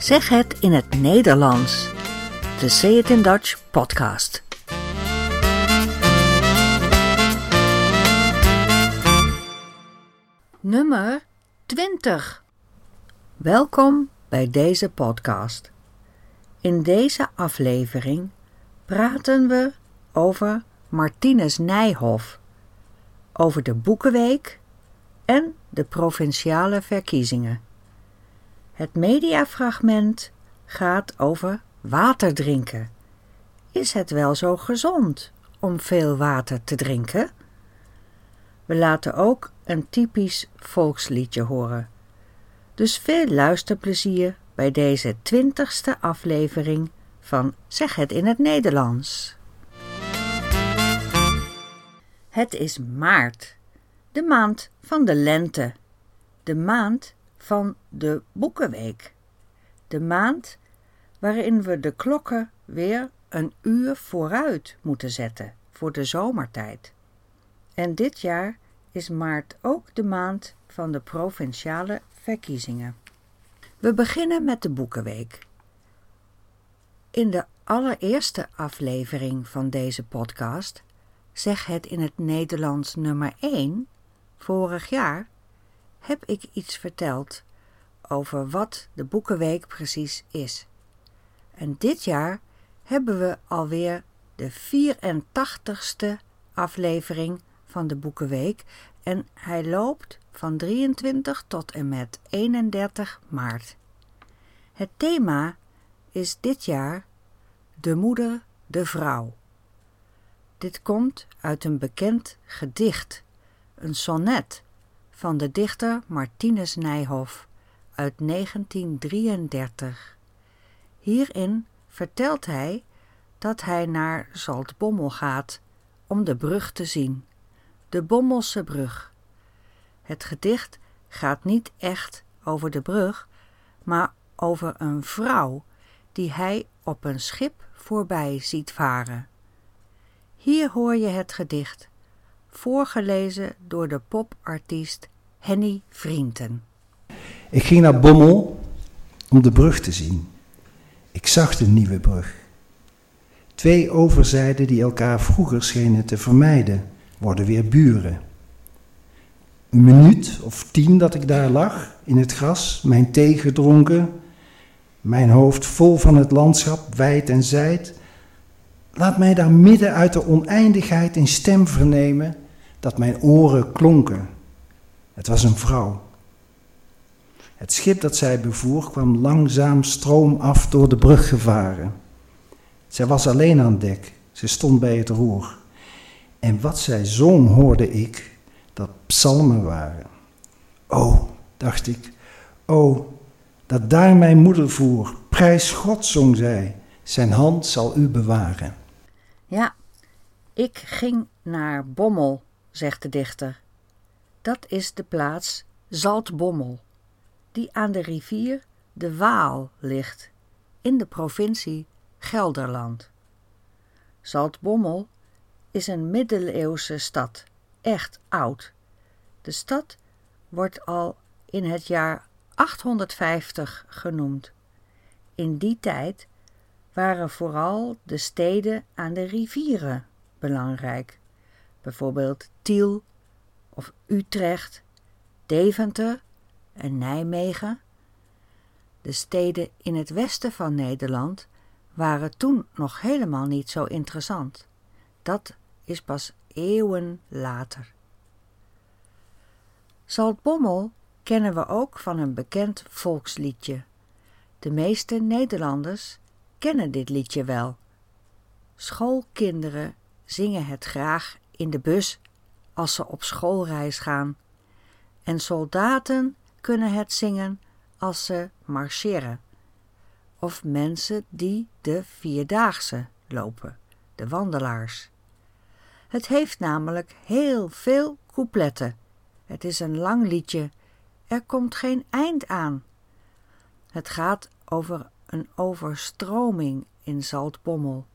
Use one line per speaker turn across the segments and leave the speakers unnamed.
Zeg het in het Nederlands. De Say It in Dutch podcast. Nummer 20. Welkom bij deze podcast. In deze aflevering praten we over Martinus Nijhoff, over de Boekenweek en de provinciale verkiezingen. Het mediafragment gaat over water drinken. Is het wel zo gezond om veel water te drinken? We laten ook een typisch volksliedje horen. Dus veel luisterplezier bij deze twintigste aflevering van Zeg het in het Nederlands. Het is maart, de maand van de lente, de maand van de Boekenweek, de maand waarin we de klokken weer een uur vooruit moeten zetten voor de zomertijd. En dit jaar is maart ook de maand van de provinciale verkiezingen. We beginnen met de Boekenweek. In de allereerste aflevering van deze podcast zeg het in het Nederlands nummer 1 vorig jaar heb ik iets verteld over wat de Boekenweek precies is. En dit jaar hebben we alweer de 84ste aflevering van de Boekenweek en hij loopt van 23 tot en met 31 maart. Het thema is dit jaar De Moeder, de Vrouw. Dit komt uit een bekend gedicht, een sonnet van de dichter Martinus Nijhoff uit 1933. Hierin vertelt hij dat hij naar Zaltbommel gaat om de brug te zien, de Bommelse brug. Het gedicht gaat niet echt over de brug, maar over een vrouw die hij op een schip voorbij ziet varen. Hier hoor je het gedicht, voorgelezen door de popartiest Henny Vrienden.
Ik ging naar Bommel om de brug te zien. Ik zag de nieuwe brug. Twee overzijden die elkaar vroeger schenen te vermijden, worden weer buren. Een minuut of tien dat ik daar lag, in het gras, mijn thee gedronken, mijn hoofd vol van het landschap, wijd en zijd. Laat mij daar midden uit de oneindigheid een stem vernemen dat mijn oren klonken. Het was een vrouw. Het schip dat zij bevoer kwam langzaam stroomaf door de brug gevaren. Zij was alleen aan dek, ze stond bij het roer. En wat zij zong hoorde ik dat psalmen waren. O, dacht ik, o, dat daar mijn moeder voer. Prijs God, zong zij, zijn hand zal u bewaren.
Ja, ik ging naar Bommel, zegt de dichter. Dat is de plaats Zaltbommel, die aan de rivier de Waal ligt, in de provincie Gelderland. Zaltbommel is een middeleeuwse stad, echt oud. De stad wordt al in het jaar 850 genoemd. In die tijd waren vooral de steden aan de rivieren belangrijk, bijvoorbeeld Tiel of Utrecht, Deventer en Nijmegen. De steden in het westen van Nederland waren toen nog helemaal niet zo interessant. Dat is pas eeuwen later. Zaltbommel kennen we ook van een bekend volksliedje. De meeste Nederlanders kennen dit liedje wel. Schoolkinderen zingen het graag in de bus als ze op schoolreis gaan. En soldaten kunnen het zingen als ze marcheren. Of mensen die de vierdaagse lopen, de wandelaars. Het heeft namelijk heel veel coupletten. Het is een lang liedje. Er komt geen eind aan. Het gaat over een overstroming in Zaltbommel.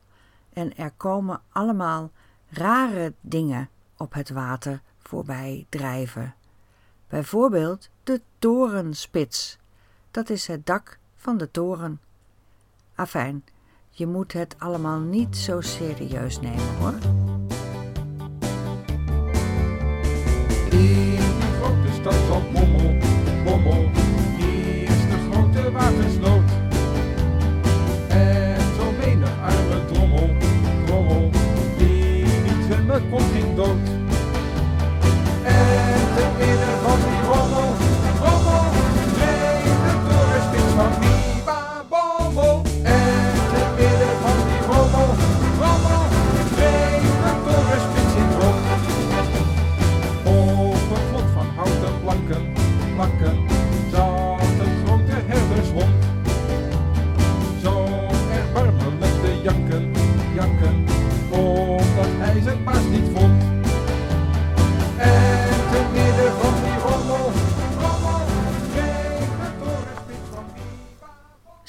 En er komen allemaal rare dingen op het water voorbij drijven. Bijvoorbeeld de torenspits. Dat is het dak van de toren. Afijn, je moet het allemaal niet zo serieus nemen hoor.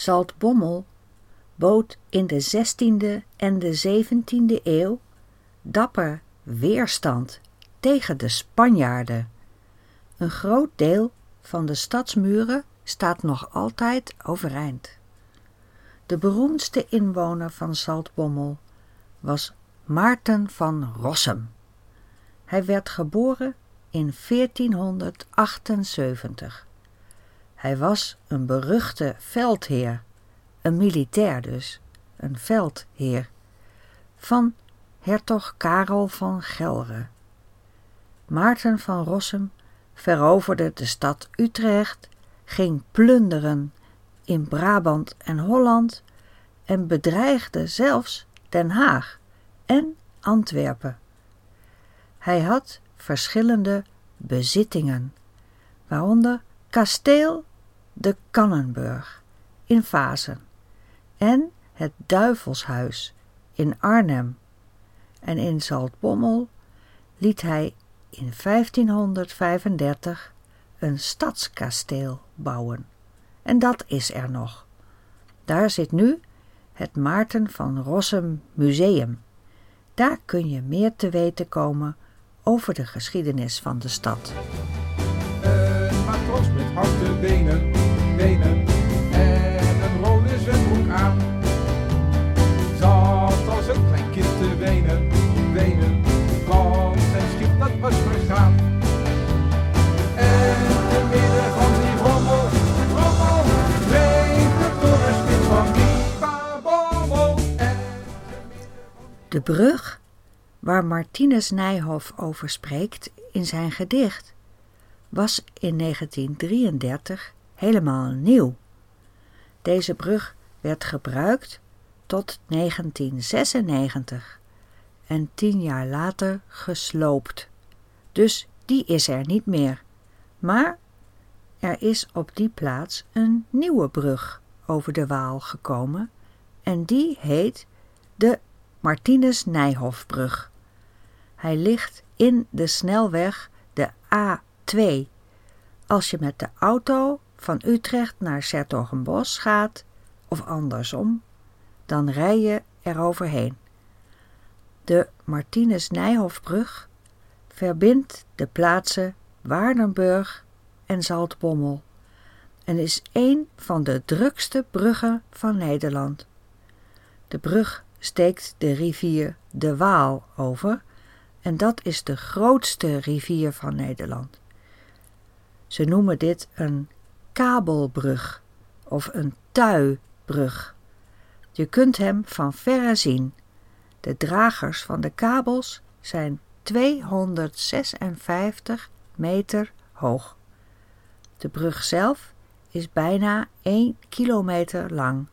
Zaltbommel bood in de 16e en de 17e eeuw dapper weerstand tegen de Spanjaarden. Een groot deel van de stadsmuren staat nog altijd overeind. De beroemdste inwoner van Zaltbommel was Maarten van Rossum. Hij werd geboren in 1478. Hij was een beruchte veldheer, een militair dus, een veldheer, van hertog Karel van Gelre. Maarten van Rossum veroverde de stad Utrecht, ging plunderen in Brabant en Holland en bedreigde zelfs Den Haag en Antwerpen. Hij had verschillende bezittingen, waaronder kasteel de Kannenburg in Vazen en het Duivelshuis in Arnhem. En in Zaltbommel liet hij in 1535 een stadskasteel bouwen. En dat is er nog. Daar zit nu het Maarten van Rossum Museum. Daar kun je meer te weten komen over de geschiedenis van de stad.
Benen, benen en een rode zwembroek aan. Zat als een klein kind te wenen, wenen, want zijn schip dat was vergaan. En te midden van die rommel, rommel, reed de torenspits van Viva Bommel. En
De brug waar Martinus Nijhoff over spreekt in zijn gedicht was in 1933 helemaal nieuw. Deze brug werd gebruikt tot 1996 en tien jaar later gesloopt. Dus die is er niet meer. Maar er is op die plaats een nieuwe brug over de Waal gekomen en die heet de Martinus Nijhoffbrug. Hij ligt in de snelweg de A2. Als je met de auto van Utrecht naar Sertogenbos gaat, of andersom, dan rij je eroverheen. De Martinus Nijhoffbrug verbindt de plaatsen Waardenburg en Zaltbommel en is een van de drukste bruggen van Nederland. De brug steekt de rivier de Waal over en dat is de grootste rivier van Nederland. Ze noemen dit een kabelbrug of een tuibrug. Je kunt hem van verre zien. De dragers van de kabels zijn 256 meter hoog. De brug zelf is bijna 1 kilometer lang,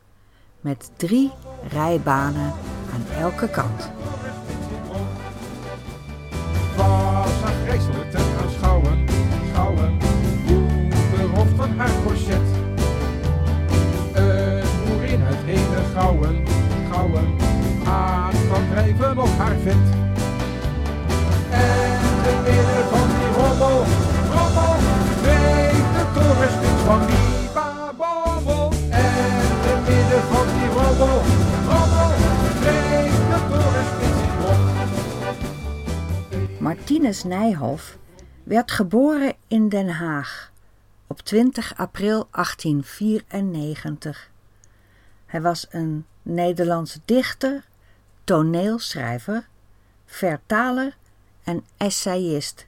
met drie rijbanen aan elke kant. Nijhoff werd geboren in Den Haag op 20 april 1894. Hij was een Nederlandse dichter, toneelschrijver, vertaler en essayist.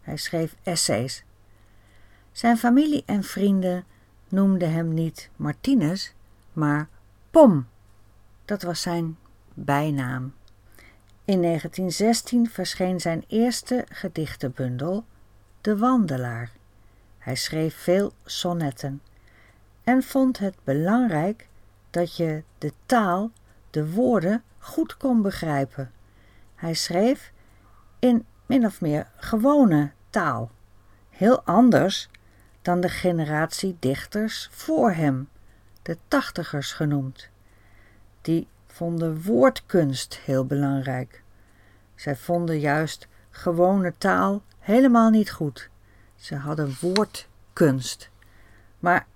Hij schreef essays. Zijn familie en vrienden noemden hem niet Martinus, maar Pom. Dat was zijn bijnaam. In 1916 verscheen zijn eerste gedichtenbundel, De Wandelaar. Hij schreef veel sonnetten en vond het belangrijk dat je de taal, de woorden goed kon begrijpen. Hij schreef in min of meer gewone taal, heel anders dan de generatie dichters voor hem, de tachtigers genoemd. Die vonden woordkunst heel belangrijk. Zij vonden juist gewone taal helemaal niet goed. Ze hadden woordkunst. Maar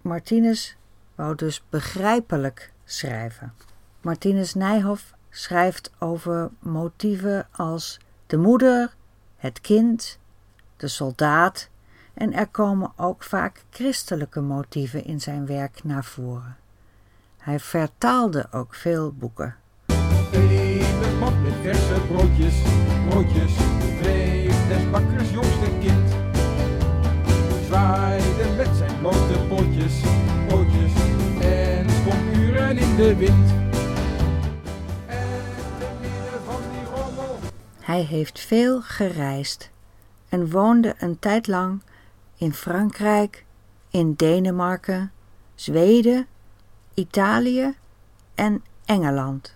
Martinus wou dus begrijpelijk schrijven. Martinus Nijhoff schrijft over motieven als de moeder, het kind, de soldaat en er komen ook vaak christelijke motieven in zijn werk naar voren. Hij vertaalde ook veel boeken.
Ene man met verse broodjes, broodjes, dreef des bakkers jongste kind. Zwaaide met zijn blote pootjes, pootjes, en stond uren in de wind. En te midden van die rommel
Hij heeft veel gereisd en woonde een tijd lang in Frankrijk, in Denemarken, Zweden, Italië en Engeland.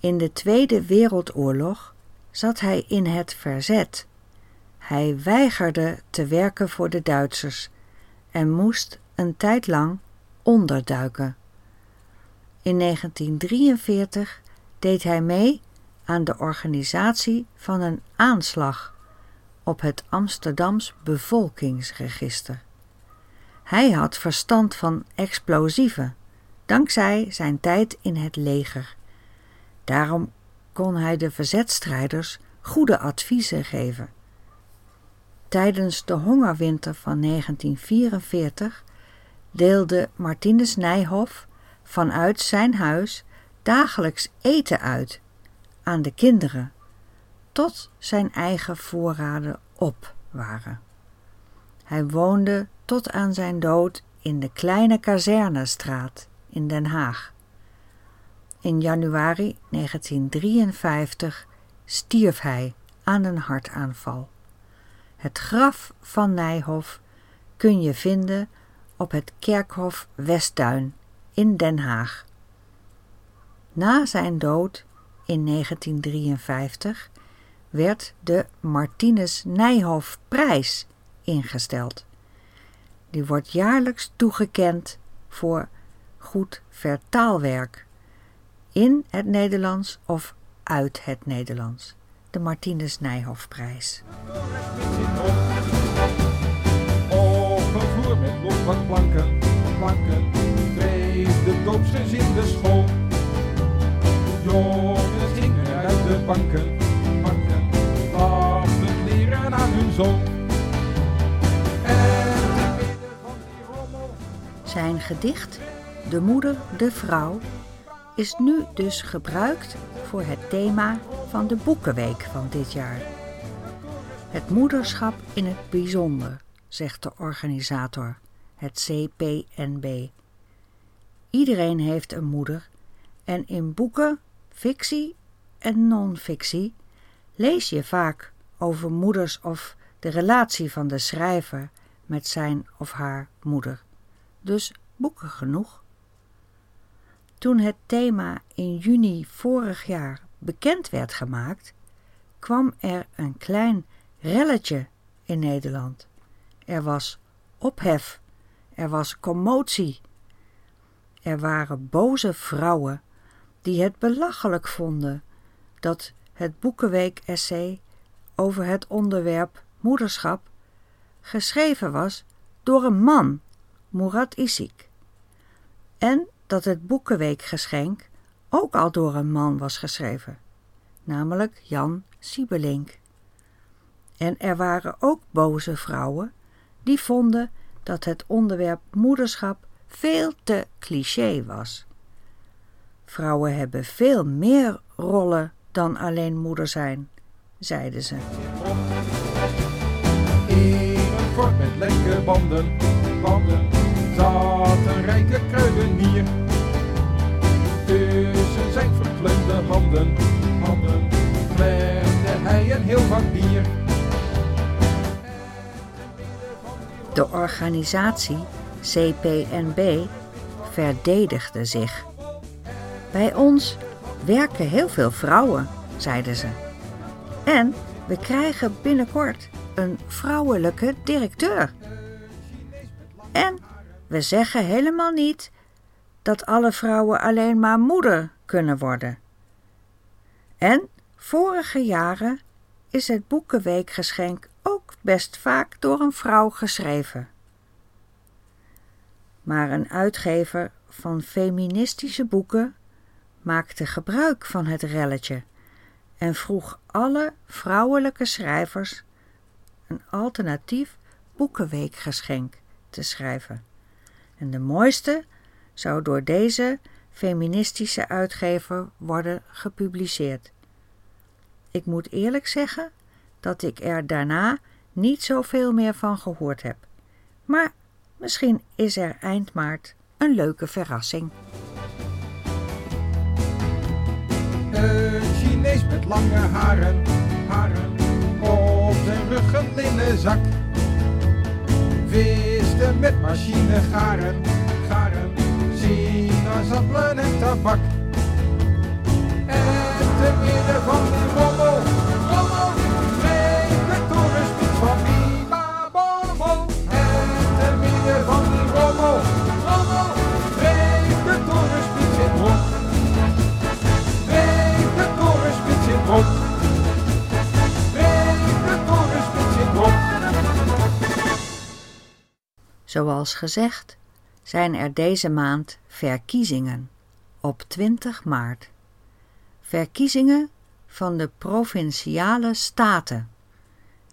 In de Tweede Wereldoorlog zat hij in het verzet. Hij weigerde te werken voor de Duitsers en moest een tijd lang onderduiken. In 1943 deed hij mee aan de organisatie van een aanslag op het Amsterdams bevolkingsregister. Hij had verstand van explosieven, dankzij zijn tijd in het leger. Daarom kon hij de verzetstrijders goede adviezen geven. Tijdens de hongerwinter van 1944 deelde Martinus Nijhoff vanuit zijn huis dagelijks eten uit aan de kinderen, tot zijn eigen voorraden op waren. Hij woonde tot aan zijn dood in de kleine kazernestraat in Den Haag. In januari 1953 stierf hij aan een hartaanval. Het graf van Nijhoff kun je vinden op het kerkhof Westduin in Den Haag. Na zijn dood in 1953 werd de Martinus Nijhoff prijs ingesteld. Die wordt jaarlijks toegekend voor goed vertaalwerk in het Nederlands of uit het Nederlands. De Martinus Nijhoffprijs.
Vloer met nog wat planken, planken, dreef de doopsgezin de school. Jongens gingen uit de banken, banken, klapten leren aan hun zoon.
Zijn gedicht De Moeder, de Vrouw is nu dus gebruikt voor het thema van de Boekenweek van dit jaar. Het moederschap in het bijzonder, zegt de organisator, het CPNB. Iedereen heeft een moeder en in boeken, fictie en non-fictie, lees je vaak over moeders of de relatie van de schrijver met zijn of haar moeder. Dus boeken genoeg. Toen het thema in juni vorig jaar bekend werd gemaakt, kwam er een klein relletje in Nederland. Er was ophef, er was commotie. Er waren boze vrouwen die het belachelijk vonden dat het Boekenweek-essay over het onderwerp moederschap geschreven was door een man, Murat Isik. En dat het Boekenweekgeschenk ook al door een man was geschreven, namelijk Jan Siebelink. En er waren ook boze vrouwen die vonden dat het onderwerp moederschap veel te cliché was. Vrouwen hebben veel meer rollen dan alleen moeder zijn, zeiden ze.
In een fort met lekkere banden, banden, zat een rijke kruidenier. Tussen zijn verkleumde handen, handen, klemde hij een heel vak bier.
De organisatie CPNB verdedigde zich. Bij ons werken heel veel vrouwen, zeiden ze. En we krijgen binnenkort een vrouwelijke directeur. En we zeggen helemaal niet dat alle vrouwen alleen maar moeder kunnen worden. En vorige jaren is het Boekenweekgeschenk ook best vaak door een vrouw geschreven. Maar een uitgever van feministische boeken maakte gebruik van het relletje en vroeg alle vrouwelijke schrijvers een alternatief boekenweekgeschenk te schrijven. En de mooiste zou door deze feministische uitgever worden gepubliceerd. Ik moet eerlijk zeggen dat ik er daarna niet zoveel meer van gehoord heb. Maar misschien is er eind maart een leuke verrassing.
Een Chinees met lange haren, haren, op zijn rug een linnen zak. Viste met machine garen, sinaasappelen en tabak. En te midden van die rommel,
Zoals gezegd zijn er deze maand verkiezingen op 20 maart. Verkiezingen van de provinciale staten.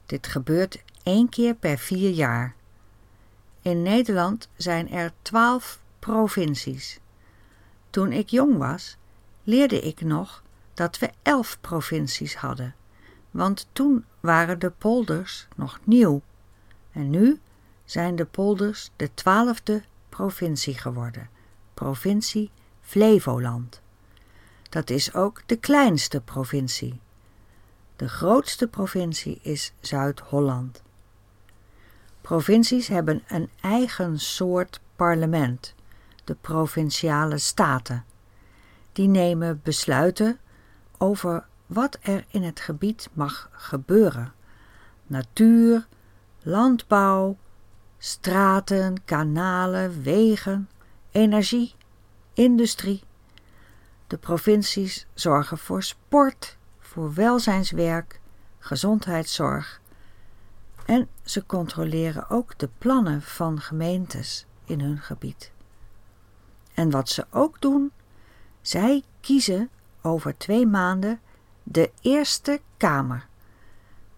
Dit gebeurt één keer per vier jaar. In Nederland zijn er twaalf provincies. Toen ik jong was, leerde ik nog dat we elf provincies hadden, want toen waren de polders nog nieuw. En nu zijn de polders de twaalfde provincie geworden, provincie Flevoland. Dat is ook de kleinste provincie. De grootste provincie is Zuid-Holland. Provincies hebben een eigen soort parlement, de provinciale staten. Die nemen besluiten over wat er in het gebied mag gebeuren. Natuur, landbouw, straten, kanalen, wegen, energie, industrie. De provincies zorgen voor sport, voor welzijnswerk, gezondheidszorg en ze controleren ook de plannen van gemeentes in hun gebied. En wat ze ook doen, zij kiezen over twee maanden de Eerste Kamer.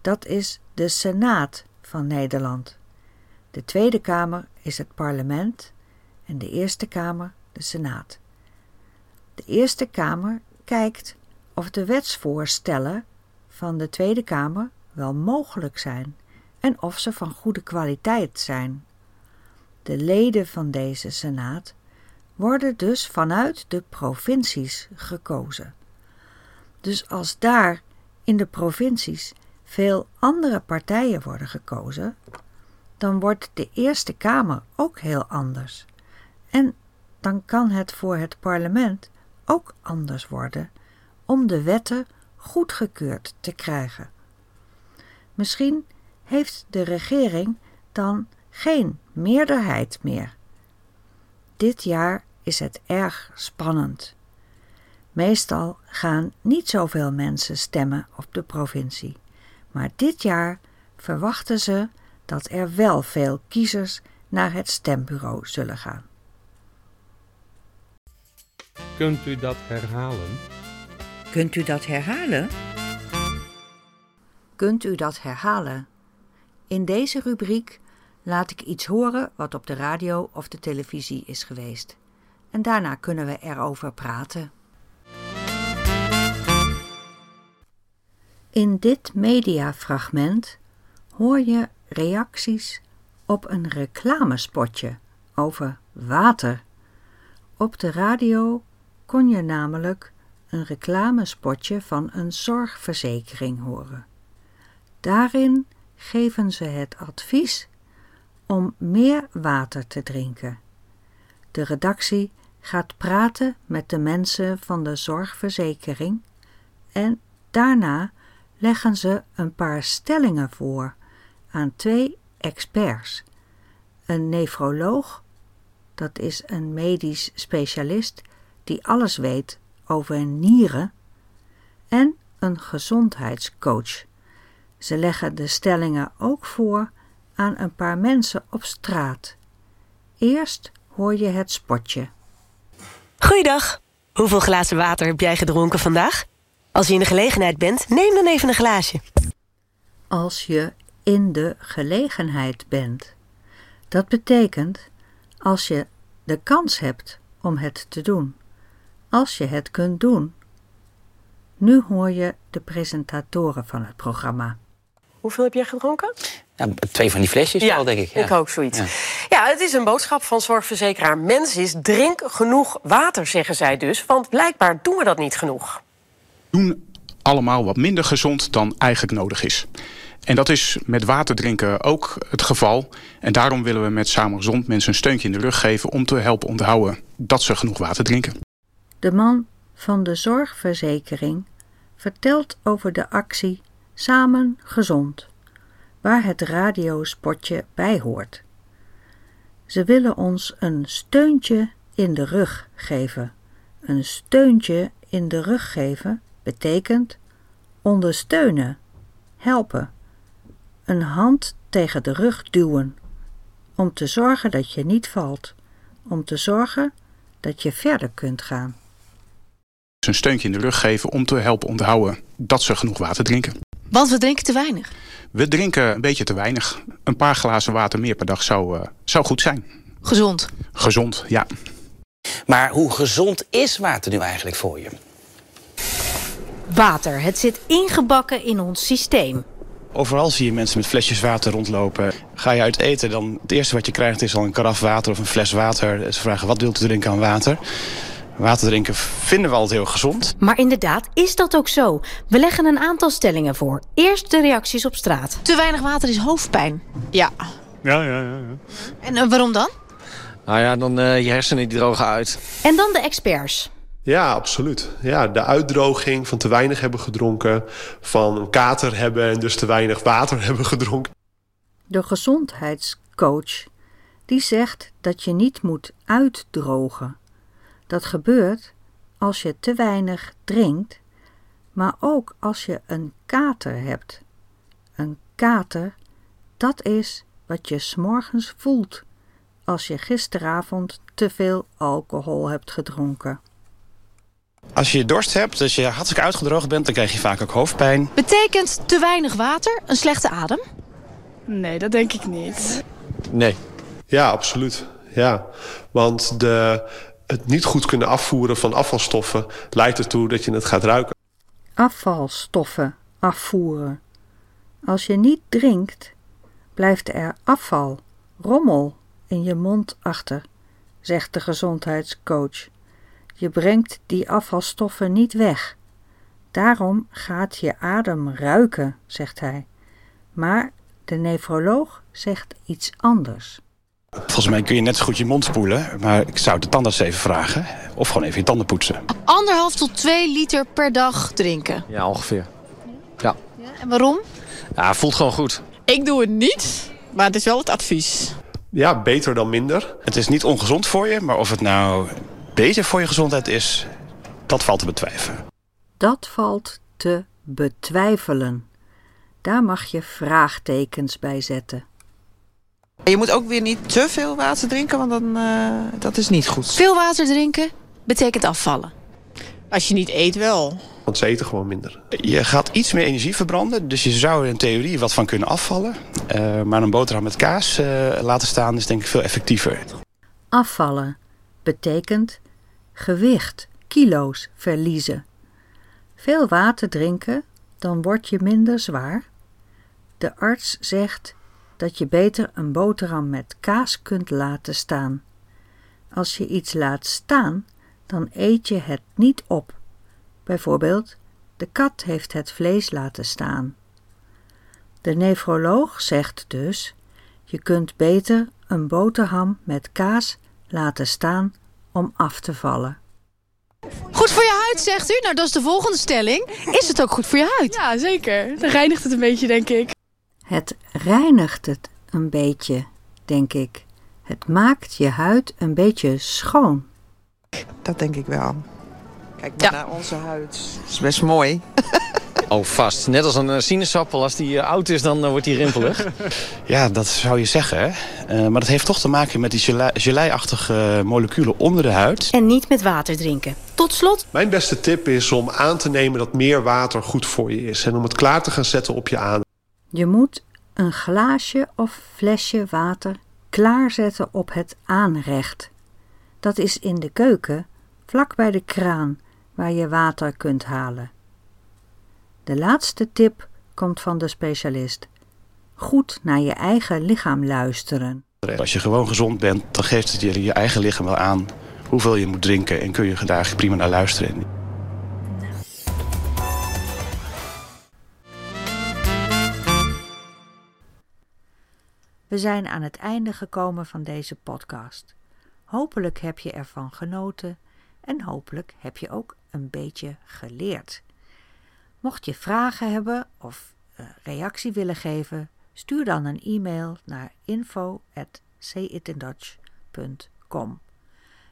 Dat is de Senaat van Nederland. De Tweede Kamer is het parlement en de Eerste Kamer de Senaat. De Eerste Kamer kijkt of de wetsvoorstellen van de Tweede Kamer wel mogelijk zijn en of ze van goede kwaliteit zijn. De leden van deze Senaat worden dus vanuit de provincies gekozen. Dus als daar in de provincies veel andere partijen worden gekozen, dan wordt de Eerste Kamer ook heel anders. En dan kan het voor het parlement ook anders worden om de wetten goedgekeurd te krijgen. Misschien heeft de regering dan geen meerderheid meer. Dit jaar is het erg spannend. Meestal gaan niet zoveel mensen stemmen op de provincie, maar dit jaar verwachten ze dat er wel veel kiezers naar het stembureau zullen gaan.
Kunt u dat herhalen?
Kunt u dat herhalen? Kunt u dat herhalen? In deze rubriek laat ik iets horen wat op de radio of de televisie is geweest. En daarna kunnen we erover praten. In dit mediafragment hoor je reacties op een reclamespotje over water. Op de radio kon je namelijk een reclamespotje van een zorgverzekering horen. Daarin geven ze het advies om meer water te drinken. De redactie gaat praten met de mensen van de zorgverzekering en daarna leggen ze een paar stellingen voor aan twee experts. Een nefroloog, dat is een medisch specialist die alles weet over nieren, en een gezondheidscoach. Ze leggen de stellingen ook voor aan een paar mensen op straat. Eerst hoor je het spotje.
Goeiedag. Hoeveel glazen water heb jij gedronken vandaag? Als je in de gelegenheid bent, neem dan even een glaasje.
Als je in de gelegenheid bent. Dat betekent als je de kans hebt om het te doen. Als je het kunt doen. Nu hoor je de presentatoren van het programma.
Hoeveel heb jij gedronken?
Ja, twee van die flesjes wel, denk ik. Ja.
ik ook zoiets.
Ja.
Ja. het is een boodschap van zorgverzekeraar Mensis. Drink genoeg water, zeggen zij dus. Want blijkbaar doen we dat niet genoeg.
doen allemaal wat minder gezond dan eigenlijk nodig is. En dat is met water drinken ook het geval. En daarom willen we met Samen Gezond mensen een steuntje in de rug geven... om te helpen onthouden dat ze genoeg water drinken.
De man van de zorgverzekering vertelt over de actie Samen Gezond, waar het radiospotje bij hoort. Ze willen ons een steuntje in de rug geven. Een steuntje in de rug geven betekent ondersteunen, helpen, een hand tegen de rug duwen, om te zorgen dat je niet valt, om te zorgen dat je verder kunt gaan.
Ze een steuntje in de rug geven om te helpen onthouden dat ze genoeg water drinken.
Want we drinken te weinig.
We drinken een beetje te weinig. Een paar glazen water meer per dag zou, eh, zou goed zijn.
Gezond.
Gezond, ja.
Maar hoe gezond is water nu eigenlijk voor je?
Water. Het zit ingebakken in ons systeem.
Overal zie je mensen met flesjes water rondlopen. Ga je uit eten, dan het eerste wat je krijgt is al een karaf water of een fles water. Ze vragen wat wilt u drinken aan water. Water drinken vinden we altijd heel gezond.
Maar inderdaad, is dat ook zo? We leggen een aantal stellingen voor. Eerst de reacties op straat. Te weinig water is hoofdpijn.
Ja.
Ja, ja, ja. ja.
En eh, waarom dan?
Nou ja, dan eh, je hersenen die drogen uit.
En dan de experts.
Ja, absoluut. Ja, de uitdroging van te weinig hebben gedronken, van een kater hebben en dus te weinig water hebben gedronken.
De gezondheidscoach die zegt dat je niet moet uitdrogen. Dat gebeurt als je te weinig drinkt, maar ook als je een kater hebt. Een kater, dat is wat je s'morgens voelt als je gisteravond te veel alcohol hebt gedronken.
Als je dorst hebt, als je hartstikke uitgedroogd bent, dan krijg je vaak ook hoofdpijn.
Betekent te weinig water een slechte adem?
Nee, dat denk ik niet.
Nee.
Ja, absoluut. Ja, want de, het niet goed kunnen afvoeren van afvalstoffen leidt ertoe dat je het gaat ruiken.
Afvalstoffen afvoeren. Als je niet drinkt, blijft er afval, rommel in je mond achter, zegt de gezondheidscoach. Je brengt die afvalstoffen niet weg. Daarom gaat je adem ruiken, zegt hij. Maar de nefroloog zegt iets anders.
Volgens mij kun je net zo goed je mond spoelen, maar ik zou de tandarts even vragen. Of gewoon even je tanden poetsen.
Anderhalf tot twee liter per dag drinken.
Ja, ongeveer. Ja.
En waarom?
Ja, voelt gewoon goed.
Ik doe het niet, maar het is wel het advies.
Ja, beter dan minder.
Het is niet ongezond voor je, maar of het nou beter voor je gezondheid is, dat valt te betwijfelen.
Dat valt te betwijfelen. Daar mag je vraagtekens bij zetten.
Je moet ook weer niet te veel water drinken, want dan, uh, dat is niet goed.
Veel water drinken betekent afvallen.
Als je niet eet wel.
Want ze eten gewoon minder.
Je gaat iets meer energie verbranden, dus je zou er in theorie wat van kunnen afvallen. Eh, maar een boterham met kaas eh, laten staan is denk ik veel effectiever.
Afvallen betekent gewicht, kilo's verliezen. Veel water drinken, dan word je minder zwaar. De arts zegt dat je beter een boterham met kaas kunt laten staan. Als je iets laat staan, dan eet je het niet op. Bijvoorbeeld, de kat heeft het vlees laten staan. De nefroloog zegt dus: je kunt beter een boterham met kaas laten staan om af te vallen.
Goed voor je huid, zegt u? Nou, dat is de volgende stelling. Is het ook goed voor je huid?
Ja, zeker. Dan reinigt het een beetje, denk ik.
Het reinigt het een beetje, denk ik. Het maakt je huid een beetje schoon.
Dat denk ik wel. Kijk maar naar onze huid. Dat is best mooi.
Oh, vast. Net als een eh, sinaasappel. Als die eh, oud is, dan eh, wordt die rimpelig.
Ja, dat zou je zeggen. hè. Eh, maar dat heeft toch te maken met die gelei- gelei-achtige moleculen onder de huid.
En niet met water drinken. Tot slot,
Mijn beste tip is om aan te nemen dat meer water goed voor je is. En om het klaar te gaan zetten op je aan.
Je moet een glaasje of flesje water klaarzetten op het aanrecht. Dat is in de keuken, vlak bij de kraan waar je water kunt halen. De laatste tip komt van de specialist. Goed naar je eigen lichaam luisteren.
Als je gewoon gezond bent, dan geeft het je je eigen lichaam wel aan hoeveel je moet drinken. En kun je daar prima naar luisteren.
We zijn aan het einde gekomen van deze podcast. Hopelijk heb je ervan genoten en hopelijk heb je ook een beetje geleerd. Mocht je vragen hebben of eh, reactie willen geven, stuur dan een e-mail naar info@sayitindutch.com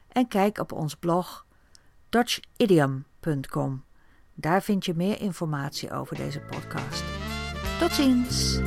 en kijk op ons blog dutchidiom.com. Daar vind je meer informatie over deze podcast. Tot ziens!